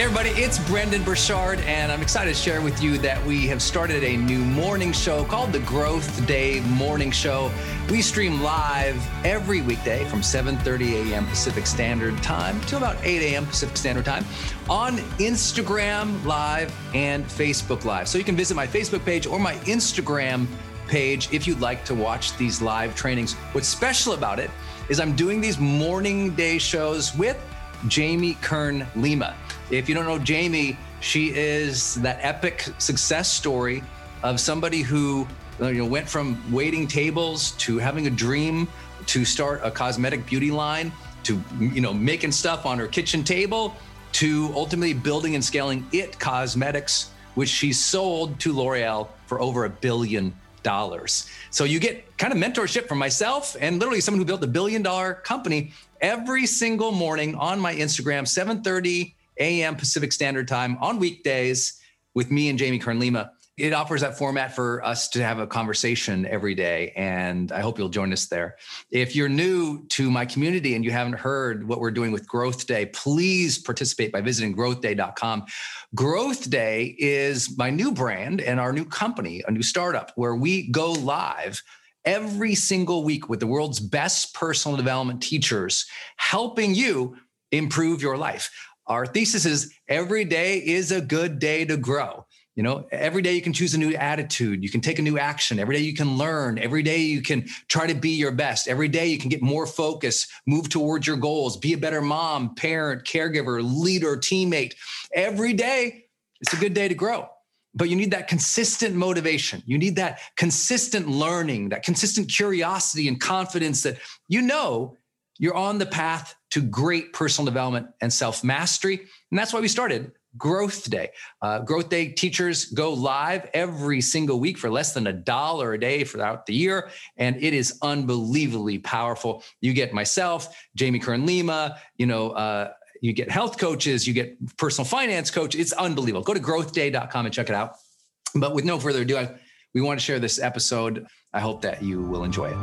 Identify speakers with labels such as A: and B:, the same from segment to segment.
A: Hey, everybody, it's Brendon Burchard, and I'm excited to share with you that we have started a new morning show called the Growth Day Morning Show. We stream live every weekday from 7:30 a.m. Pacific Standard Time to about 8 a.m. Pacific Standard Time on Instagram Live and Facebook Live. So you can visit my Facebook page or my Instagram page if you'd like to watch these live trainings. What's special about it is I'm doing these morning day shows with Jamie Kern Lima. If you don't know Jamie, she is that epic success story of somebody who you know went from waiting tables to having a dream to start a cosmetic beauty line to you know making stuff on her kitchen table to ultimately building and scaling IT Cosmetics which she sold to l'oreal for over a billion dollars so you get kind of mentorship from myself and literally someone who built a billion dollar company every single morning on my instagram 7.30 a.m pacific standard time on weekdays with me and jamie kern lima
B: it offers that format for us to have a conversation every day. And I hope you'll join us there. If you're new to my community and you haven't heard what we're doing with Growth Day, please participate by visiting growthday.com. Growth Day is my new brand and our new company, a new startup where we go live every single week with the world's best personal development teachers, helping you improve your life. Our thesis is every day is a good day to grow. You know, every day you can choose a new attitude. You can take a new action. Every day you can learn. Every day you can try to be your best. Every day you can get more focus, move towards your goals, be a better mom, parent, caregiver, leader, teammate. Every day it's a good day to grow. But you need that consistent motivation. You need that consistent learning, that consistent curiosity and confidence that you know you're on the path to great personal development and self mastery. And that's why we started Growth Day. Uh, Growth Day teachers go live every single week for less than a dollar a day throughout the year. And it is unbelievably powerful. You get myself, Jamie Kern Lima, you know, uh, you get health coaches, you get personal finance coach. It's unbelievable. Go to growthday.com and check it out. But with no further ado, I, we want to share this episode. I hope that you will enjoy it.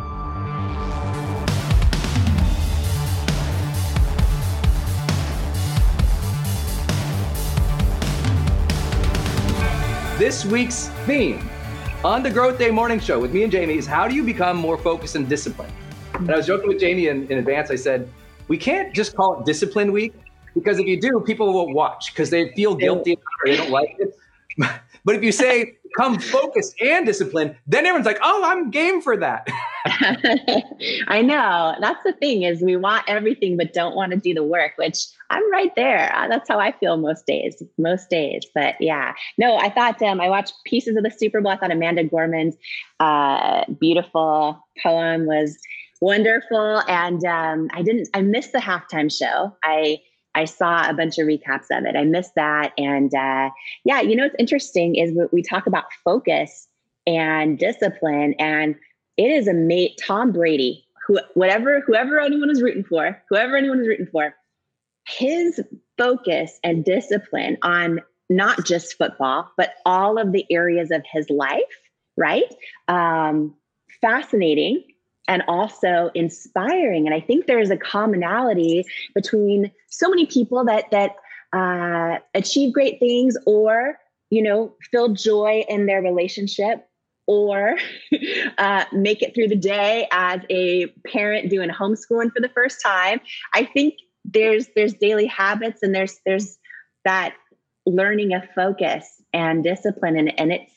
B: This week's theme on the Growth Day Morning Show with me and Jamie is how do you become more focused and disciplined? And I was joking with Jamie in, in advance. I said, we can't just call it Discipline Week because if you do, people won't watch because they feel guilty or they don't like it. But if you say come focused and disciplined, then everyone's like, oh, I'm game for that.
C: I know. That's the thing is we want everything but don't want to do the work, which I'm right there. Uh, that's how I feel most days, most days. But yeah, no, I thought um, I watched pieces of the Super Bowl. I thought Amanda Gorman's uh, beautiful poem was wonderful. And um, I didn't, I missed the halftime show. I, I saw a bunch of recaps of it. I missed that. And uh, yeah, you know, what's interesting is we talk about focus and discipline, and it is a mate, Tom Brady, who, whatever, whoever anyone is rooting for, whoever anyone is rooting for, his focus and discipline on not just football, but all of the areas of his life, right? Um, fascinating and also inspiring. And I think there's a commonality between so many people that that uh, achieve great things or you know feel joy in their relationship or uh, make it through the day as a parent doing homeschooling for the first time i think there's there's daily habits and there's there's that learning of focus and discipline and, and it's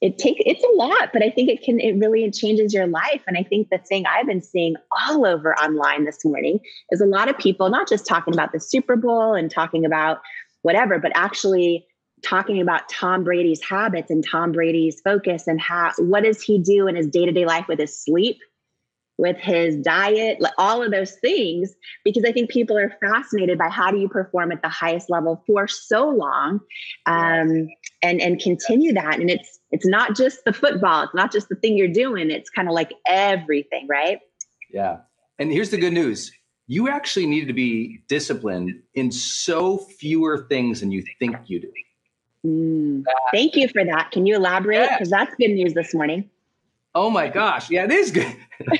C: it takes it's a lot but i think it can it really changes your life. And i think the thing i've been seeing all over online this morning is a lot of people not just talking about the super bowl and talking about whatever but actually talking about tom brady's habits and tom brady's focus and how what does he do in his day-to-day life with his sleep with his diet, all of those things, because I think people are fascinated by how do you perform at the highest level for so long, um, and and continue that. And it's it's not just the football, it's not just the thing you're doing. It's kind of like everything, right?
B: Yeah. And here's the good news: you actually need to be disciplined in so fewer things than you think you do.
C: Mm, thank you for that. Can you elaborate? Because that's good news this morning.
B: Oh my gosh. Yeah, it is good.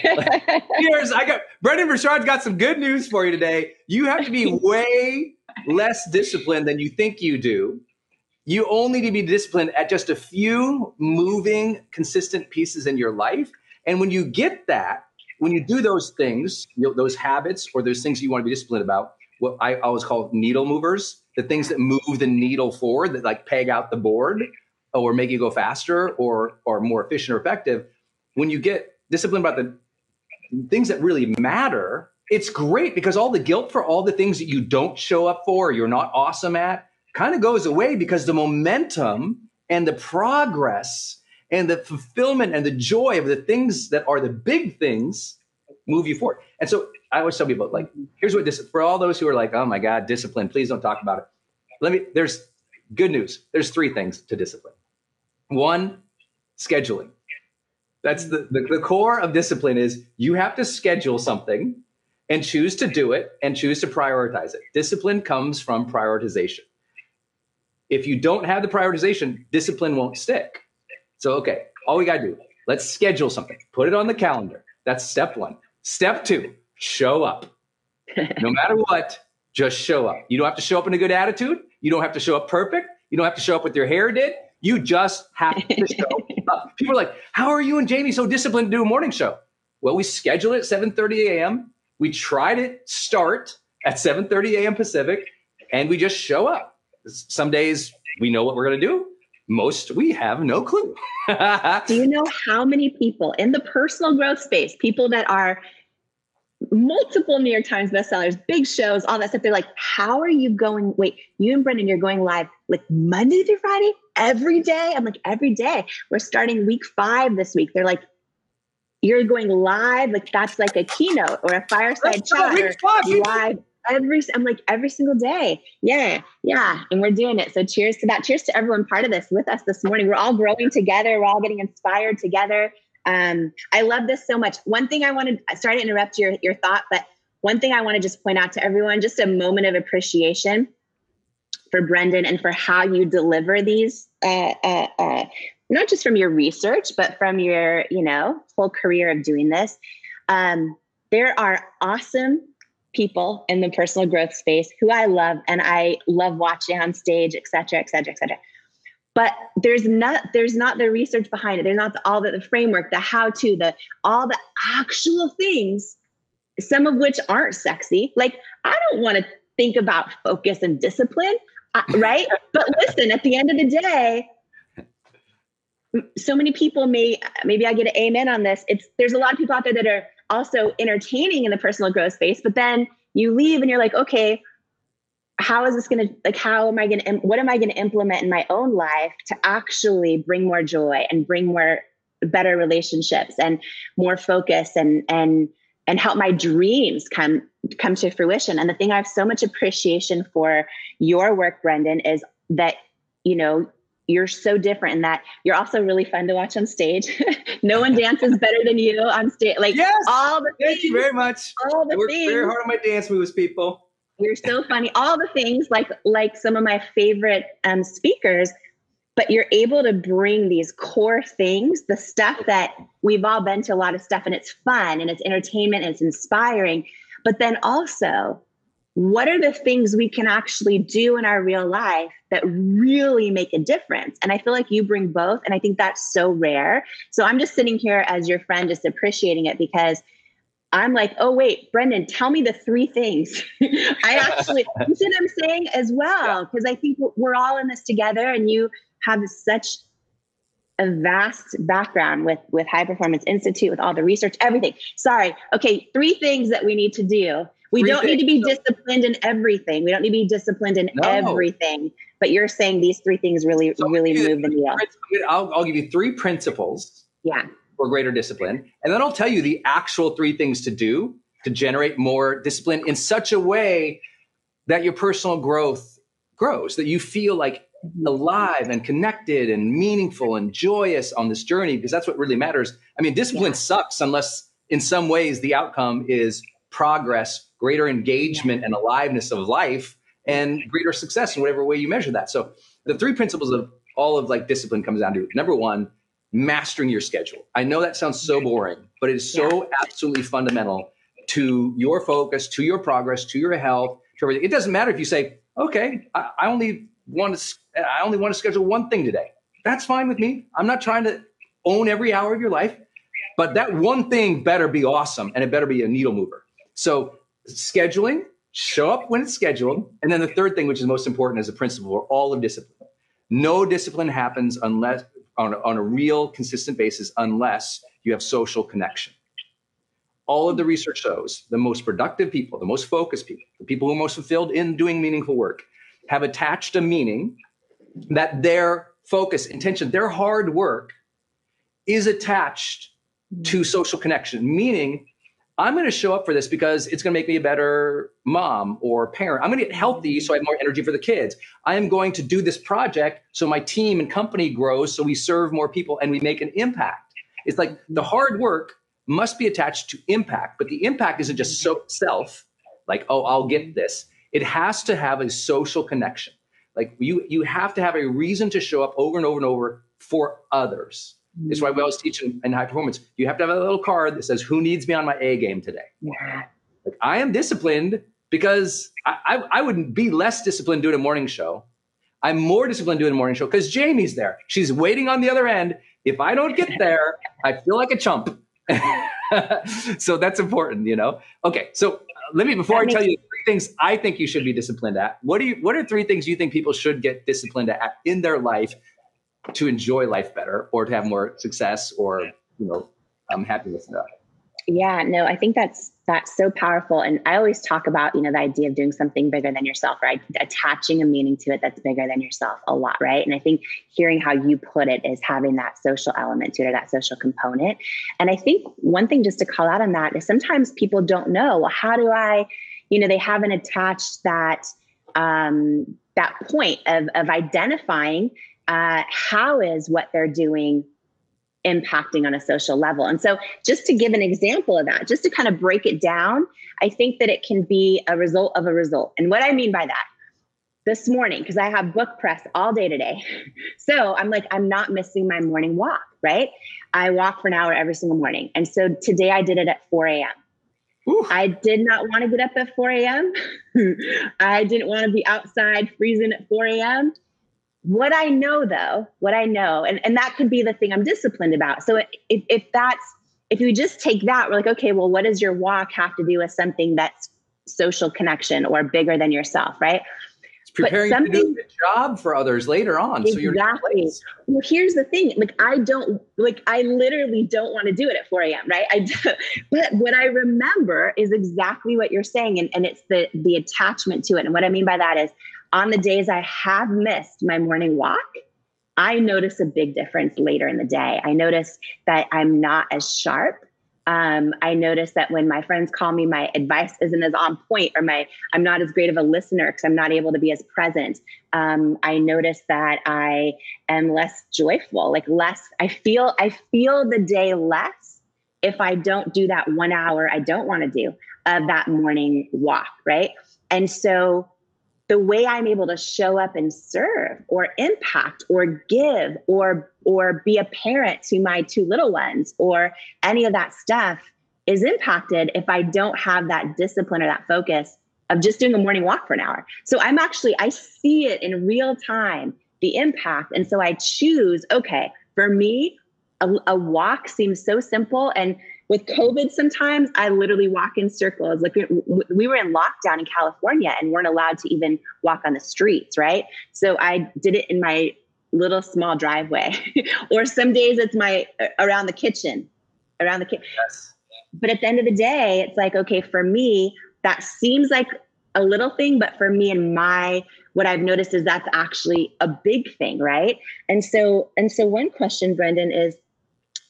B: Here's I got Brendon Burchard's got some good news for you today. You have to be way less disciplined than you think you do. You only need to be disciplined at just a few moving, consistent pieces in your life. And when you get that, when you do those things, you know, those habits or those things you want to be disciplined about, what I always call needle movers, the things that move the needle forward, that like peg out the board or make you go faster or or more efficient or effective when you get disciplined about the things that really matter, it's great because all the guilt for all the things that you don't show up for, you're not awesome at, kind of goes away because the momentum and the progress and the fulfillment and the joy of the things that are the big things move you forward. And so I always tell people, like, here's what this for all those who are like, oh my God, discipline, please don't talk about it. Let me, there's good news. There's three things to discipline. One, scheduling. That's the, the, the core of discipline is you have to schedule something and choose to do it and choose to prioritize it. Discipline comes from prioritization. If you don't have the prioritization, discipline won't stick. So, okay, all we got to do, let's schedule something, put it on the calendar. That's step one. Step two, show up. no matter what, just show up. You don't have to show up in a good attitude. You don't have to show up perfect. You don't have to show up with your hair did. You just have to show up. People are like, how are you and Jamie so disciplined to do a morning show? Well, we schedule it at 7.30 a.m. We try to start at 7.30 a.m. Pacific, and we just show up. Some days we know what we're going to do. Most we have no clue.
C: do you know how many people in the personal growth space, people that are multiple New York Times bestsellers, big shows, all that stuff. They're like, how are you going? Wait, you and Brendon, you're going live like Monday through Friday every day? I'm like, every day. We're starting week five this week. They're like, you're going live, like that's like a keynote or a fireside chat or live every I'm like every single day. Yeah, yeah. And we're doing it. So cheers to that. Cheers to everyone part of this with us this morning. We're all growing together. We're all getting inspired together. Um, I love this so much. One thing I wanted, sorry to interrupt your, your thought, but one thing I want to just point out to everyone, just a moment of appreciation for Brendon and for how you deliver these, uh, uh, uh, not just from your research, but from your, you know, whole career of doing this. Um, there are awesome people in the personal growth space who I love and I love watching on stage, et cetera, et cetera, et cetera. But there's not there's not the research behind it. There's not the, all the, the framework, the how to, the all the actual things, some of which aren't sexy. Like I don't want to think about focus and discipline, right? but listen, at the end of the day, so many people may maybe I get an amen on this. It's there's a lot of people out there that are also entertaining in the personal growth space, but then you leave and you're like, okay, how is this going to like how am I going to what am I going to implement in my own life to actually bring more joy and bring more better relationships and more focus and and and help my dreams come come to fruition. And the thing I have so much appreciation for your work, Brendon, is that you know you're so different in that you're also really fun to watch on stage. no one dances better than you on stage. Like
B: yes,
C: all the
B: thank things, you very much. All the I work things. very hard on my dance moves, people.
C: You're so funny. All the things like like some of my favorite um, speakers, but you're able to bring these core things, the stuff that we've all been to a lot of stuff, and it's fun and it's entertainment and it's inspiring. But then also what are the things we can actually do in our real life that really make a difference? And I feel like you bring both. And I think that's so rare. So I'm just sitting here as your friend, just appreciating it because I'm like, oh, wait, Brendon, tell me the three things. I actually, you see what I'm saying as well? Because I think we're all in this together and you have such a vast background with with high performance institute with all the research everything sorry okay three things that we need to do we don't need to be disciplined in everything. We don't need to be disciplined in no. everything. But you're saying these three things really, so really move the needle.
B: I'll, I'll give you three principles.
C: Yeah.
B: For greater discipline, and then I'll tell you the actual three things to do to generate more discipline in such a way that your personal growth grows, that you feel like mm-hmm. alive and connected and meaningful and joyous on this journey, because that's what really matters. I mean, discipline yeah. sucks unless in some ways the outcome is progress greater engagement and aliveness of life and greater success in whatever way you measure that. So the three principles of all of like discipline comes down to number one, mastering your schedule. I know that sounds so boring, but it is so yeah. absolutely fundamental to your focus, to your progress, to your health, to everything. It doesn't matter if you say, okay, I, I only want to, I only want to schedule one thing today. That's fine with me. I'm not trying to own every hour of your life, but that one thing better be awesome and it better be a needle mover. So scheduling, show up when it's scheduled. And then the third thing, which is most important is a principle for all of discipline, no discipline happens unless on a, on a real consistent basis unless you have social connection. All of the research shows the most productive people, the most focused people, the people who are most fulfilled in doing meaningful work have attached a meaning that their focus, intention, their hard work is attached to social connection, meaning I'm going to show up for this because it's going to make me a better mom or parent. I'm going to get healthy so I have more energy for the kids. I am going to do this project so my team and company grows so we serve more people and we make an impact. It's like the hard work must be attached to impact, but the impact isn't just so self, like, oh, I'll get this. It has to have a social connection. Like you, you have to have a reason to show up over and over and over for others. Mm-hmm. It's why we always teach in, in, high performance. You have to have a little card that says, "Who needs me on my A game today?"
C: Yeah.
B: Like, I am disciplined because I, I, I wouldn't be less disciplined doing a morning show. I'm more disciplined doing a morning show because Jamie's there. She's waiting on the other end. If I don't get there, I feel like a chump. so that's important, you know. Okay, so uh, let me before that I tell you three things I think you should be disciplined at. What do you? What are three things you think people should get disciplined at in their life to enjoy life better, or to have more success, or you know, um, happiness? Enough?
C: Yeah, no, I think that's that's so powerful. And I always talk about, you know, the idea of doing something bigger than yourself, right? Attaching a meaning to it that's bigger than yourself a lot, right? And I think hearing how you put it is having that social element to it or that social component. And I think one thing just to call out on that is sometimes people don't know, well, how do I, you know, they haven't attached that um that point of of identifying uh, how is what they're doing impacting on a social level. And so, just to give an example of that, just to kind of break it down, I think that it can be a result of a result. And what I mean by that, this morning, because I have book press all day today. So I'm like, I'm not missing my morning walk, right? I walk for an hour every single morning. And so today I did it at 4 a.m. I did not want to get up at 4 a.m. I didn't want to be outside freezing at 4 a.m. What I know though, what I know, and, and that could be the thing I'm disciplined about. So if, if that's, if you just take that, we're like, okay, well, what does your walk have to do with something that's social connection or bigger than yourself, right?
B: It's preparing to do a good job for others later on.
C: Exactly. So you're well, here's the thing. Like I don't like I literally don't want to do it at 4 a.m. Right. I do, but what I remember is exactly what you're saying. And, and it's the the attachment to it. And what I mean by that is on the days I have missed my morning walk, I notice a big difference later in the day. I notice that I'm not as sharp. Um, I notice that when my friends call me, my advice isn't as on point, or my I'm not as great of a listener because I'm not able to be as present. Um, I notice that I am less joyful, like less. I feel I feel the day less if I don't do that one hour I don't want to do of that morning walk, right? And so the way I'm able to show up and serve or impact or give or or be a parent to my two little ones or any of that stuff is impacted if I don't have that discipline or that focus of just doing a morning walk for an hour. So I'm actually I see it in real time the impact and so I choose okay, for me a, a walk seems so simple and with COVID, sometimes I literally walk in circles. Like we were in lockdown in California and weren't allowed to even walk on the streets, right? So I did it in my little small driveway, or some days it's my around the kitchen, around the kitchen. Yes. But at the end of the day, it's like, okay, for me, that seems like a little thing, but for me and my what I've noticed is that's actually a big thing, right? And so, and so one question, Brendon, is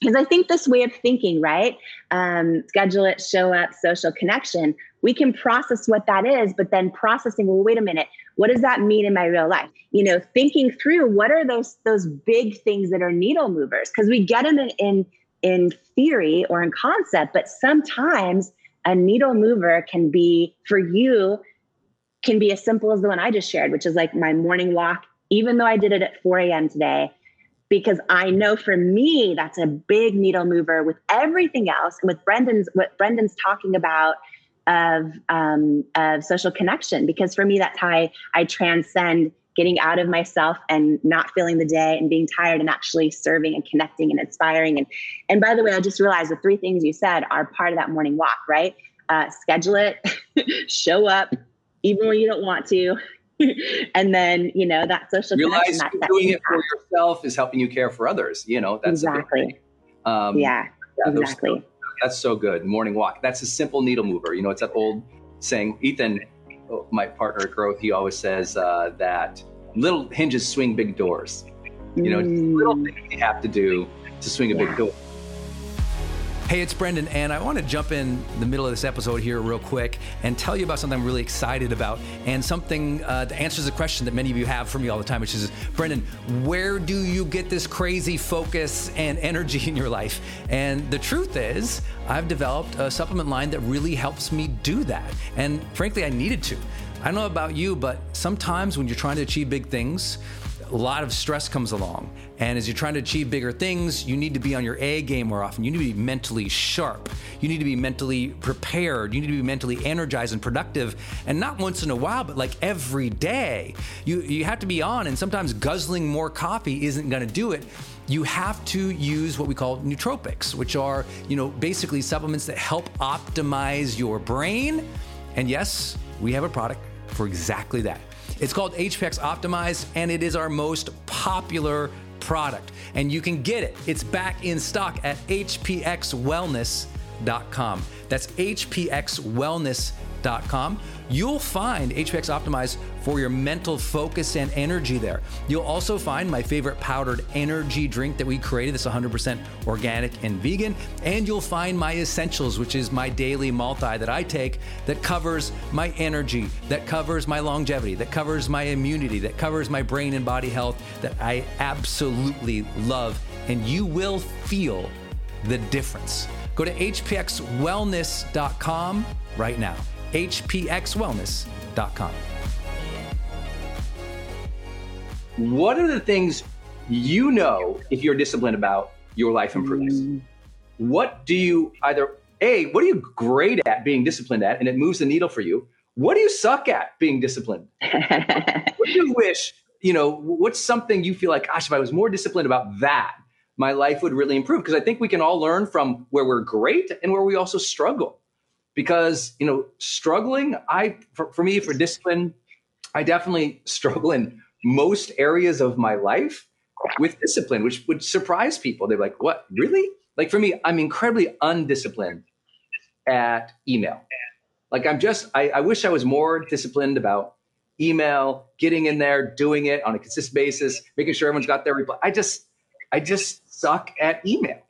C: because I think this way of thinking, right? Um, schedule it, show up, social connection. We can process what that is, but then processing, well, wait a minute, what does that mean in my real life? You know, thinking through what are those those big things that are needle movers? Because we get them in, in in theory or in concept, but sometimes a needle mover can be for you can be as simple as the one I just shared, which is like my morning walk. Even though I did it at 4 a.m. today, because I know for me that's a big needle mover with everything else and with Brendon's what Brendon's talking about of um, of social connection because for me that's how I, I transcend getting out of myself and not feeling the day and being tired and actually serving and connecting and inspiring. And and by the way I just realized the three things you said are part of that morning walk right? Uh, schedule it show up even when you don't want to and then you know that social
B: realize
C: that,
B: that doing it for yourself is helping you care for others you know that's
C: exactly. um, yeah, yeah exactly.
B: that's so good morning walk. That's a simple needle mover you know it's that old saying ethan my partner at growth he always says uh, that little hinges swing big doors. You know mm. little things you have to do to swing a yeah. big door
D: Hey, it's Brendon, and I want to jump in the middle of this episode here real quick and tell you about something I'm really excited about and something uh, that answers a question that many of you have for me all the time, which is Brendon, where do you get this crazy focus and energy in your life? And the truth is, I've developed a supplement line that really helps me do that. And frankly, I needed to. I don't know about you, but sometimes when you're trying to achieve big things,
E: a lot of stress comes along. And as you're trying to achieve bigger things, you need to be on your A game more often. You need to be mentally sharp. You need to be mentally prepared. You need to be mentally energized and productive. And not once in a while, but like every day. You, you have to be on. And sometimes guzzling more coffee isn't going to do it you have to use what we call nootropics, which are, you know, basically supplements that help optimize your brain. And yes, we have a product for exactly that. It's called HPX Optimized, and it is our most popular product. And you can get it. It's back in stock at hpxwellness.com. That's hpxwellness.com. You'll find HPX Optimized for your mental focus and energy there. You'll also find my favorite powdered energy drink that we created that's 100% organic and vegan. And you'll find my essentials, which is my daily multi that I take that covers my energy, that covers my longevity, that covers my immunity, that covers my brain and body health that I absolutely love. And you will feel the difference. Go to hpxwellness.com right now hpxwellness.com.
B: What are the things you know if you're disciplined about your life improves? Mm. What do you either A, what are you great at being disciplined at and it moves the needle for you? What do you suck at being disciplined? what do you wish, you know, what's something you feel like, gosh, if I was more disciplined about that, my life would really improve? Because I think we can all learn from where we're great and where we also struggle because you know struggling i for, for me for discipline i definitely struggle in most areas of my life with discipline which would surprise people. They're like what? Really? Like for me i'm incredibly undisciplined at email. Like i'm just i, I wish i was more disciplined about email getting in there doing it on a consistent basis making sure everyone's got their reply. I just i just suck at email.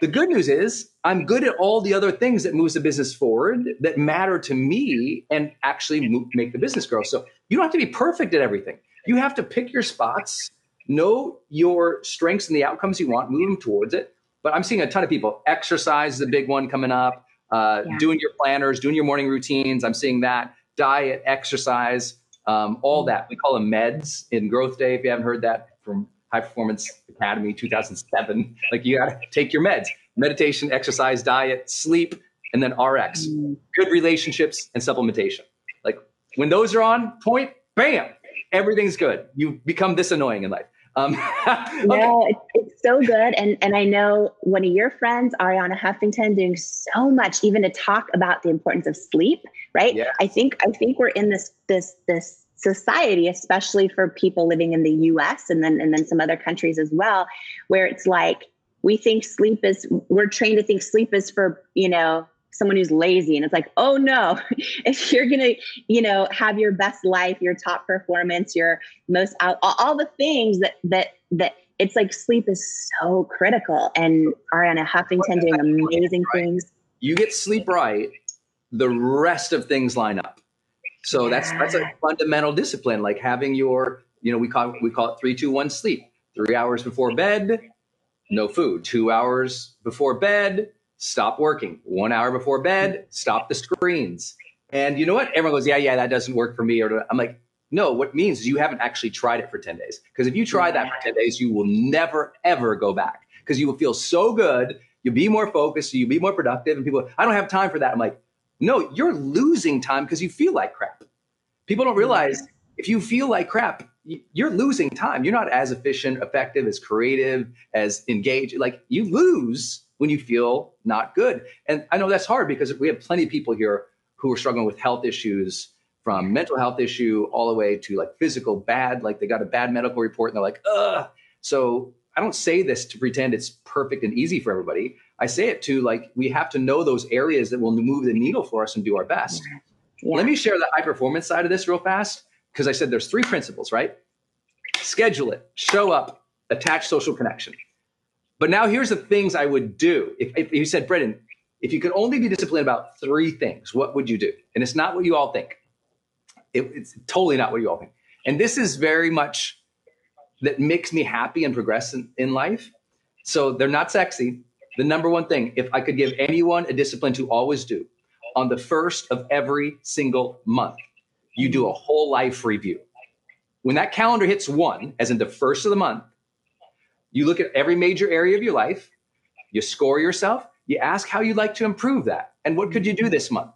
B: The good news is I'm good at all the other things that moves the business forward that matter to me and actually move, make the business grow. So you don't have to be perfect at everything. You have to pick your spots, know your strengths and the outcomes you want, move them towards it. But I'm seeing a ton of people. Exercise is a big one coming up. Uh, yeah. Doing your planners, doing your morning routines. I'm seeing that. Diet, exercise, um, all that. We call them meds in Growth Day. If you haven't heard that from High Performance Academy 2007. Like you got to take your meds meditation, exercise, diet, sleep, and then RX. Mm. Good relationships and supplementation. Like when those are on point, bam, everything's good. You become this annoying in life. Um,
C: okay. No, it's so good. And and I know one of your friends, Arianna Huffington, doing so much even to talk about the importance of sleep, right? Yeah. I think I think we're in this this this society, especially for people living in the US and then and then some other countries as well, where it's like we think sleep is we're trained to think sleep is for, you know, someone who's lazy and it's like oh no if you're gonna you know have your best life your top performance your most out all the things that that that it's like sleep is so critical and arianna huffington doing amazing things
B: you get sleep right the rest of things line up so yeah. that's that's a fundamental discipline, like having your, you know, we call we call it three, two, one sleep. Three hours before bed, no food. Two hours before bed, stop working. One hour before bed, stop the screens. And you know what? Everyone goes, yeah, yeah, that doesn't work for me. Or I'm like, no, what means is you haven't actually tried it for 10 days. Because if you try that for 10 days, you will never, ever go back. Because you will feel so good. You'll be more focused. You'll be more productive. And people, I don't have time for that. I'm like, no, you're losing time because you feel like crap. People don't realize if you feel like crap, you're losing time. You're not as efficient, effective, as creative, as engaged. Like you lose when you feel not good. And I know that's hard because we have plenty of people here who are struggling with health issues from mental health issue all the way to like physical bad, like they got a bad medical report and they're like, ugh. So I don't say this to pretend it's perfect and easy for everybody. I say it to like we have to know those areas that will move the needle for us and do our best. Yeah. Yeah. Let me share the high performance side of this real fast because I said there's three principles, right? Schedule it, show up, attach social connection. But now here's the things I would do. If, if you said, Brendon, if you could only be disciplined about three things, what would you do? And it's not what you all think. It, it's totally not what you all think. And this is very much that makes me happy and progress in, in life. So they're not sexy, the number one thing, if I could give anyone a discipline to always do on the first of every single month, you do a whole life review. when that calendar hits one, as in the first of the month, you look at every major area of your life, you score yourself, you ask how you'd like to improve that. And what could you do this month?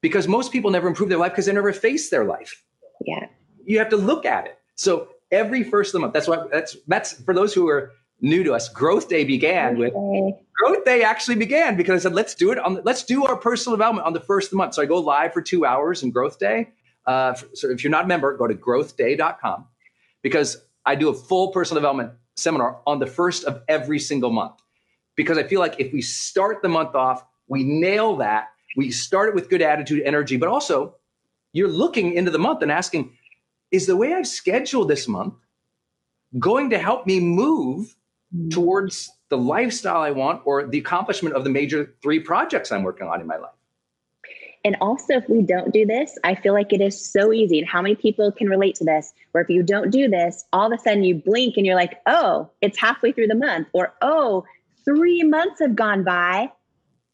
B: Because most people never improve their life because they never face their life.
C: Yeah.
B: You have to look at it. So every first of the month, that's why that's that's for those who are new to us. Growth Day began with Growth Day actually began because I said, let's do it on, let's do our personal development on the first of the month. So I go live for two hours in Growth Day. Uh, so if you're not a member, go to growthday.com because I do a full personal development seminar on the first of every single month. Because I feel like if we start the month off, we nail that, we start it with good attitude, energy, but also you're looking into the month and asking, is the way I've scheduled this month going to help me move mm. towards the lifestyle I want or the accomplishment of the major three projects I'm working on in my life?
C: And also, if we don't do this, I feel like it is so easy. And how many people can relate to this? Where if you don't do this, all of a sudden you blink and you're like, oh, it's halfway through the month, or oh, three months have gone by.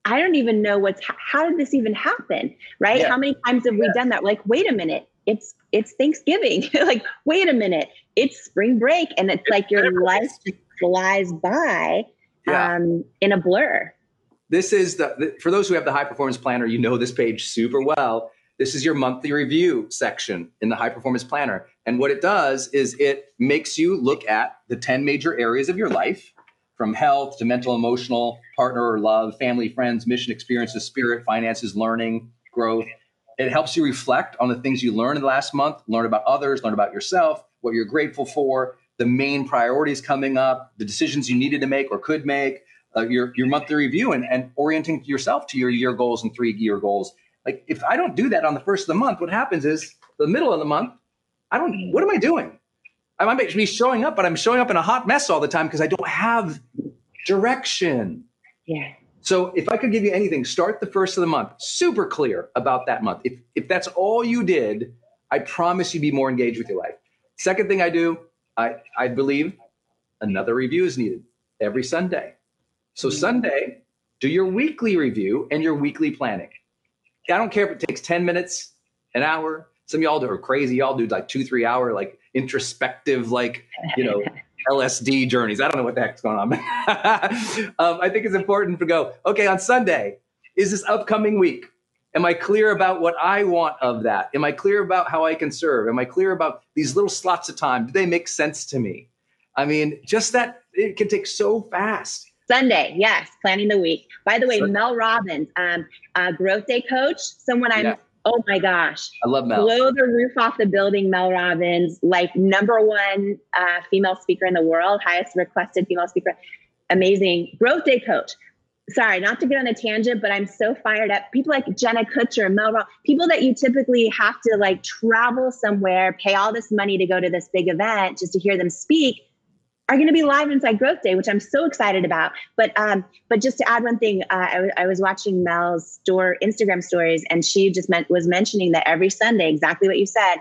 C: I don't even know what's how did this even happen? Right? Yeah. How many times have we done that? Like, wait a minute, it's it's Thanksgiving. like, wait a minute, it's spring break, and it's, it's like your life flies by yeah. um, in a blur.
B: This is the, for those who have the high performance planner, you know this page super well. This is your monthly review section in the high performance planner. And what it does is it makes you look at the 10 major areas of your life from health to mental, emotional, partner or love, family, friends, mission, experiences, spirit, finances, learning, growth. It helps you reflect on the things you learned in the last month, learn about others, learn about yourself, what you're grateful for, the main priorities coming up, the decisions you needed to make or could make, uh, your your monthly review and, and orienting yourself to your year goals and three year goals. Like if I don't do that on the first of the month, what happens is the middle of the month, I don't. What am I doing? I might be showing up, but I'm showing up in a hot mess all the time because I don't have direction.
C: Yeah.
B: So if I could give you anything, start the first of the month, super clear about that month. If if that's all you did, I promise you'd be more engaged with your life. Second thing I do, I I believe another review is needed every Sunday. So Sunday, do your weekly review and your weekly planning. I don't care if it takes 10 minutes, an hour. Some of y'all do are crazy. Y'all do like two, three hour, like introspective, like, you know, LSD journeys. I don't know what the heck's going on. um, I think it's important to go, okay, on Sunday, is this upcoming week? Am I clear about what I want of that? Am I clear about how I can serve? Am I clear about these little slots of time? Do they make sense to me? I mean, just that it can take so fast.
C: Sunday, yes, planning the week. By the way, Sunday. Mel Robbins, um, uh, growth day coach, someone I'm. Yeah. Oh my gosh!
B: I love Mel.
C: Blow the roof off the building. Mel Robbins, like number one uh, female speaker in the world, highest requested female speaker. Amazing growth day coach. Sorry, not to get on a tangent, but I'm so fired up. People like Jenna Kutcher, Mel Robbins, people that you typically have to like travel somewhere, pay all this money to go to this big event just to hear them speak are going to be live inside Growth Day, which I'm so excited about. But um, but just to add one thing, uh, I, w- I was watching Mel's store Instagram stories, and she just meant was mentioning that every Sunday, exactly what you said,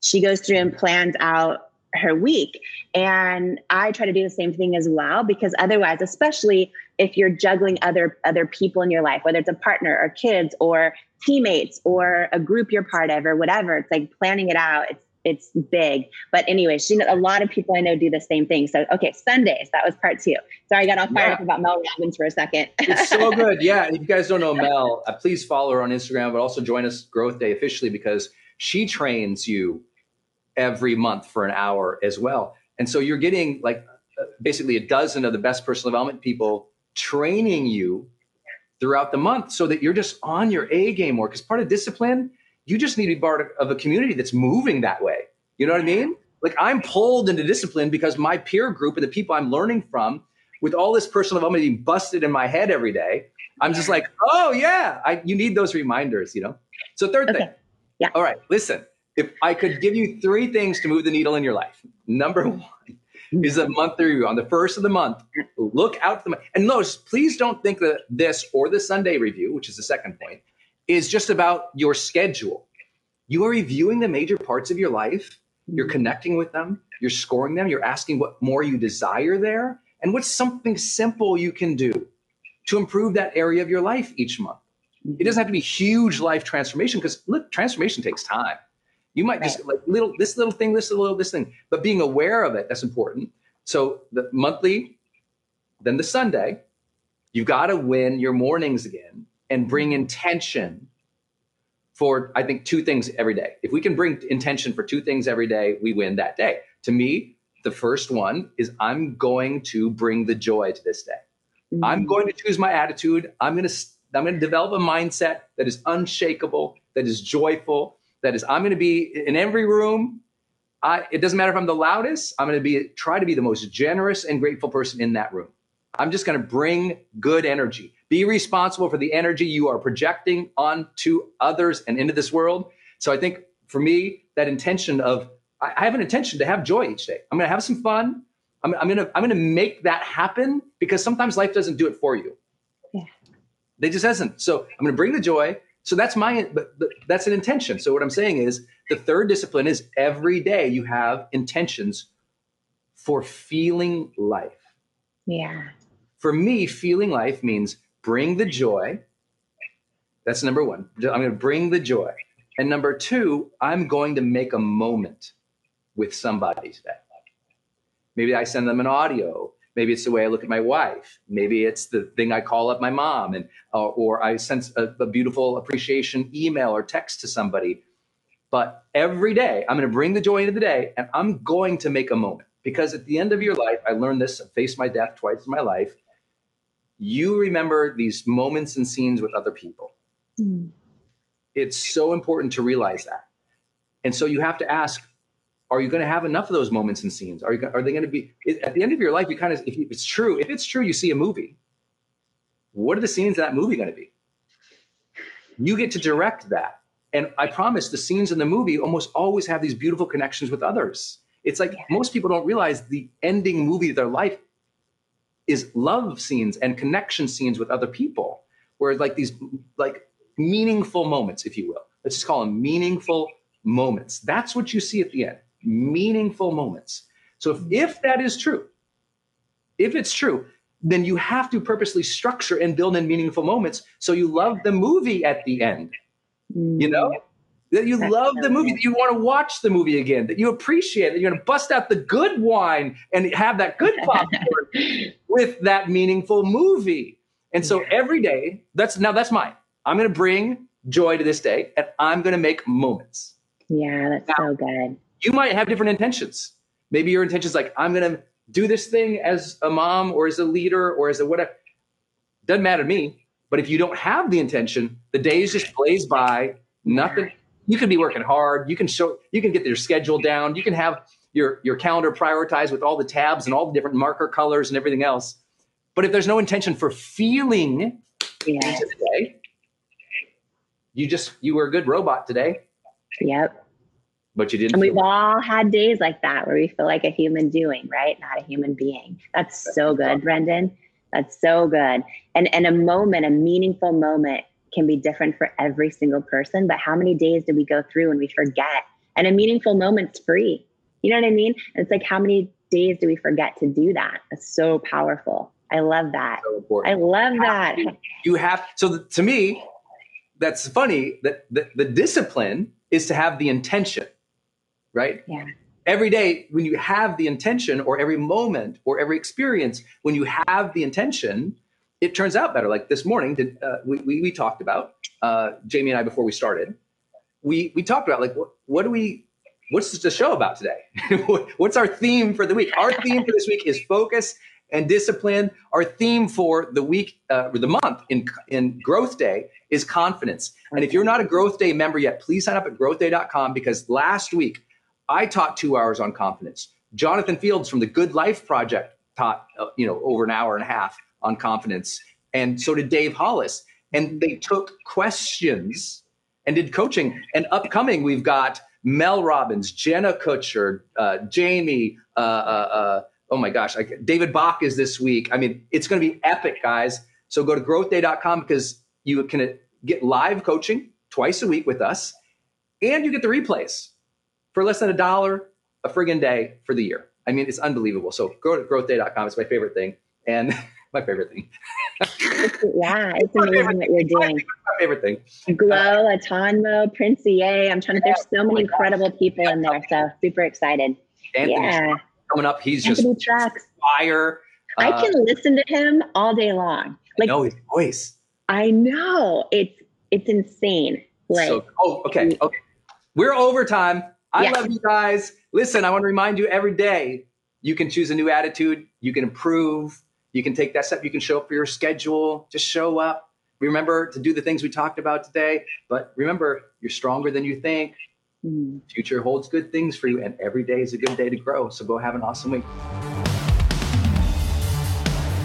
C: she goes through and plans out her week, and I try to do the same thing as well because otherwise, especially if you're juggling other other people in your life, whether it's a partner or kids or teammates or a group you're part of or whatever, it's like planning it out. It's it's big. But anyway, she a lot of people I know do the same thing. So okay, Sundays that was part two. Sorry, I got all fired yeah. up about Mel Robbins for a second.
B: it's so good. Yeah, if you guys don't know Mel, uh, please follow her on Instagram, but also join us Growth Day officially because she trains you every month for an hour as well. And so you're getting like uh, basically a dozen of the best personal development people training you throughout the month so that you're just on your A game more. Because part of discipline you just need to be part of a community that's moving that way. You know what I mean? Like I'm pulled into discipline because my peer group and the people I'm learning from, with all this personal development being busted in my head every day, I'm just like, oh yeah, I, you need those reminders, you know. So third okay. thing,
C: yeah.
B: All right, listen. If I could give you three things to move the needle in your life, number one mm-hmm. is a monthly review on the first of the month. Look out for the and notice, please don't think that this or the Sunday review, which is the second point, is just about your schedule. You are reviewing the major parts of your life, you're mm-hmm. connecting with them, you're scoring them, you're asking what more you desire there, and what's something simple you can do to improve that area of your life each month. Mm-hmm. It doesn't have to be huge life transformation because look, transformation takes time. You might just like little this little thing, this little this thing, but being aware of it, that's important. So the monthly, then the Sunday, you've got to win your mornings again and bring intention for I think two things every day. If we can bring intention for two things every day, we win that day. To me, the first one is I'm going to bring the joy to this day. Mm-hmm. I'm going to choose my attitude. I'm going to I'm going to develop a mindset that is unshakable, that is joyful, that is I'm going to be in every room. I, it doesn't matter if I'm the loudest. I'm going to be try to be the most generous and grateful person in that room. I'm just going to bring good energy. Be responsible for the energy you are projecting onto others and into this world. So I think for me, that intention of I have an intention to have joy each day. I'm going to have some fun. I'm, I'm going to I'm going to make that happen because sometimes life doesn't do it for you. Yeah. They just hasn't. So I'm going to bring the joy. So that's my but, but that's an intention. So what I'm saying is the third discipline is every day you have intentions for feeling life.
C: Yeah.
B: For me, feeling life means bring the joy. That's number one. I'm going to bring the joy. And number two, I'm going to make a moment with somebody today. Maybe I send them an audio. Maybe it's the way I look at my wife. Maybe it's the thing I call up my mom, and uh, or I send a, a beautiful appreciation email or text to somebody. But every day, I'm going to bring the joy into the day, and I'm going to make a moment because at the end of your life, I learned this. I faced my death twice in my life. You remember these moments and scenes with other people. Mm. It's so important to realize that, and so you have to ask are you going to have enough of those moments and scenes? Are you are they going to be at the end of your life? You kind of if it's true, if it's true, you see a movie. What are the scenes of that movie going to be? You get to direct that, and I promise the scenes in the movie almost always have these beautiful connections with others. It's like most people don't realize the ending movie of their life is love scenes and connection scenes with other people, where like these like meaningful moments, if you will. Let's just call them meaningful moments. That's what you see at the end meaningful moments. So if, if that is true, if it's true, then you have to purposely structure and build in meaningful moments so you love the movie at the end. You know? That you love the movie, that you want to watch the movie again, that you appreciate, that you're going to bust out the good wine and have that good popcorn with that meaningful movie. And so every day, that's now that's mine. I'm going to bring joy to this day and I'm going to make moments.
C: Yeah, that's now, so good
B: you might have different intentions. Maybe your intention is like, I'm going to do this thing as a mom or as a leader or as a whatever. Doesn't matter to me. But if you don't have the intention, the days just blaze by. Nothing. You can be working hard. You can show. You can get your schedule down. You can have your your calendar prioritized with all the tabs and all the different marker colors and everything else. But if there's no intention for feeling yes. today, you just you were a good robot today.
C: Yep
B: but you didn't.
C: And we've all had days like that where we feel like a human doing, right? Not a human being. That's so good, Brendon. That's so good. And and a moment, a meaningful moment can be different for every single person. But how many days do we go through and we forget? And a meaningful moment's free. You know what I mean? it's like how many days do we forget to do that? It's so powerful. I love that. So I love that.
B: You have so to me, that's funny that the, the discipline is to have the intention right?
C: Yeah.
B: Every day, when you have the intention, or every moment, or every experience, when you have the intention, it turns out better. Like this morning, did, uh, we, we, we, talked about, uh, Jamie and I, before we started, we, we talked about like, what, what do we, what's the show about today? what's our theme for the week? Our theme for this week is focus and discipline. Our theme for the week, uh, or the month in, in Growth Day is confidence. And if you're not a Growth Day member yet, please sign up at growthday.com because last week I taught two hours on confidence. Jonathan Fields from the Good Life Project taught, uh, you know, over an hour and a half on confidence. And so did Dave Hollis. And they took questions and did coaching. And upcoming, we've got Mel Robbins, Jenna Kutcher, uh, Jamie, uh, uh, uh oh my gosh, I, David Bach is this week. I mean, it's going to be epic, guys. So go to growthday.com because you can get live coaching twice a week with us and you get the replays for less than a dollar a friggin' day for the year. I mean, it's unbelievable. So go to growthday.com. It's my favorite thing. And my favorite thing.
C: yeah, it's amazing what you're doing.
F: my favorite thing.
C: Glow, uh, Atonmo, Prince EA. I'm trying to. There's so many incredible people in there. So super excited.
F: Anthony yeah. coming up. He's Anthony just Trucks. fire.
C: I uh, can listen to him all day long.
F: Like, I know his voice.
C: I know it's it's insane. Like, so,
F: oh, okay, okay. We're overtime. I love you guys. Listen, I want to remind you every day you can choose a new attitude. You can improve. You can take that step. You can show up for your schedule. Just show up. Remember to do the things we talked about today. But remember, you're stronger than you think. Mm. Future holds good things for you, and every day is a good day to grow. So go have an awesome week.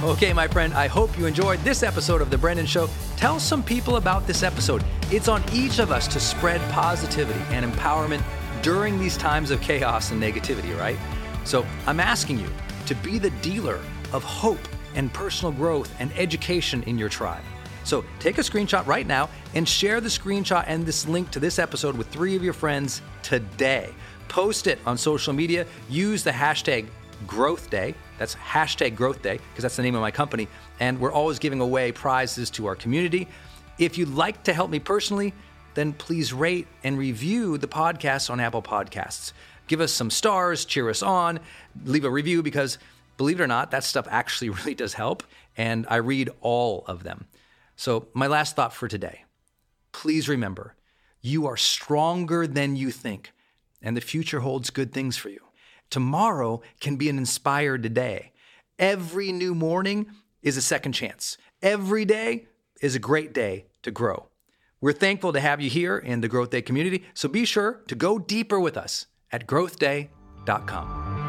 B: Okay, my friend, I hope you enjoyed this episode of The Brendon Show. Tell some people about this episode. It's on each of us to spread positivity and empowerment during these times of chaos and negativity, right? So I'm asking you to be the dealer of hope and personal growth and education in your tribe. So take a screenshot right now and share the screenshot and this link to this episode with three of your friends today. Post it on social media. Use the hashtag growth day that's hashtag growth day, because that's the name of my company. And we're always giving away prizes to our community. If you'd like to help me personally, then please rate and review the podcast on Apple Podcasts. Give us some stars, cheer us on, leave a review because believe it or not, that stuff actually really does help. And I read all of them. So, my last thought for today please remember you are stronger than you think, and the future holds good things for you. Tomorrow can be an inspired day. Every new morning is a second chance. Every day is a great day to grow. We're thankful to have you here in the Growth Day community, so be sure to go deeper with us at growthday.com.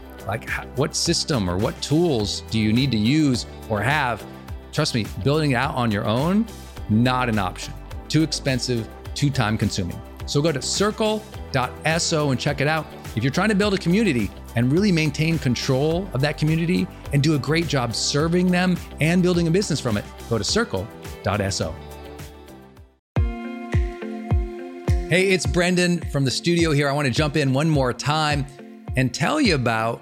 B: Like, what system or what tools do you need to use or have? Trust me, building it out on your own, not an option. Too expensive, too time consuming. So go to circle.so and check it out. If you're trying to build a community and really maintain control of that community and do a great job serving them and building a business from it, go to circle.so. Hey, it's Brendon from the studio here. I want to jump in one more time and tell you about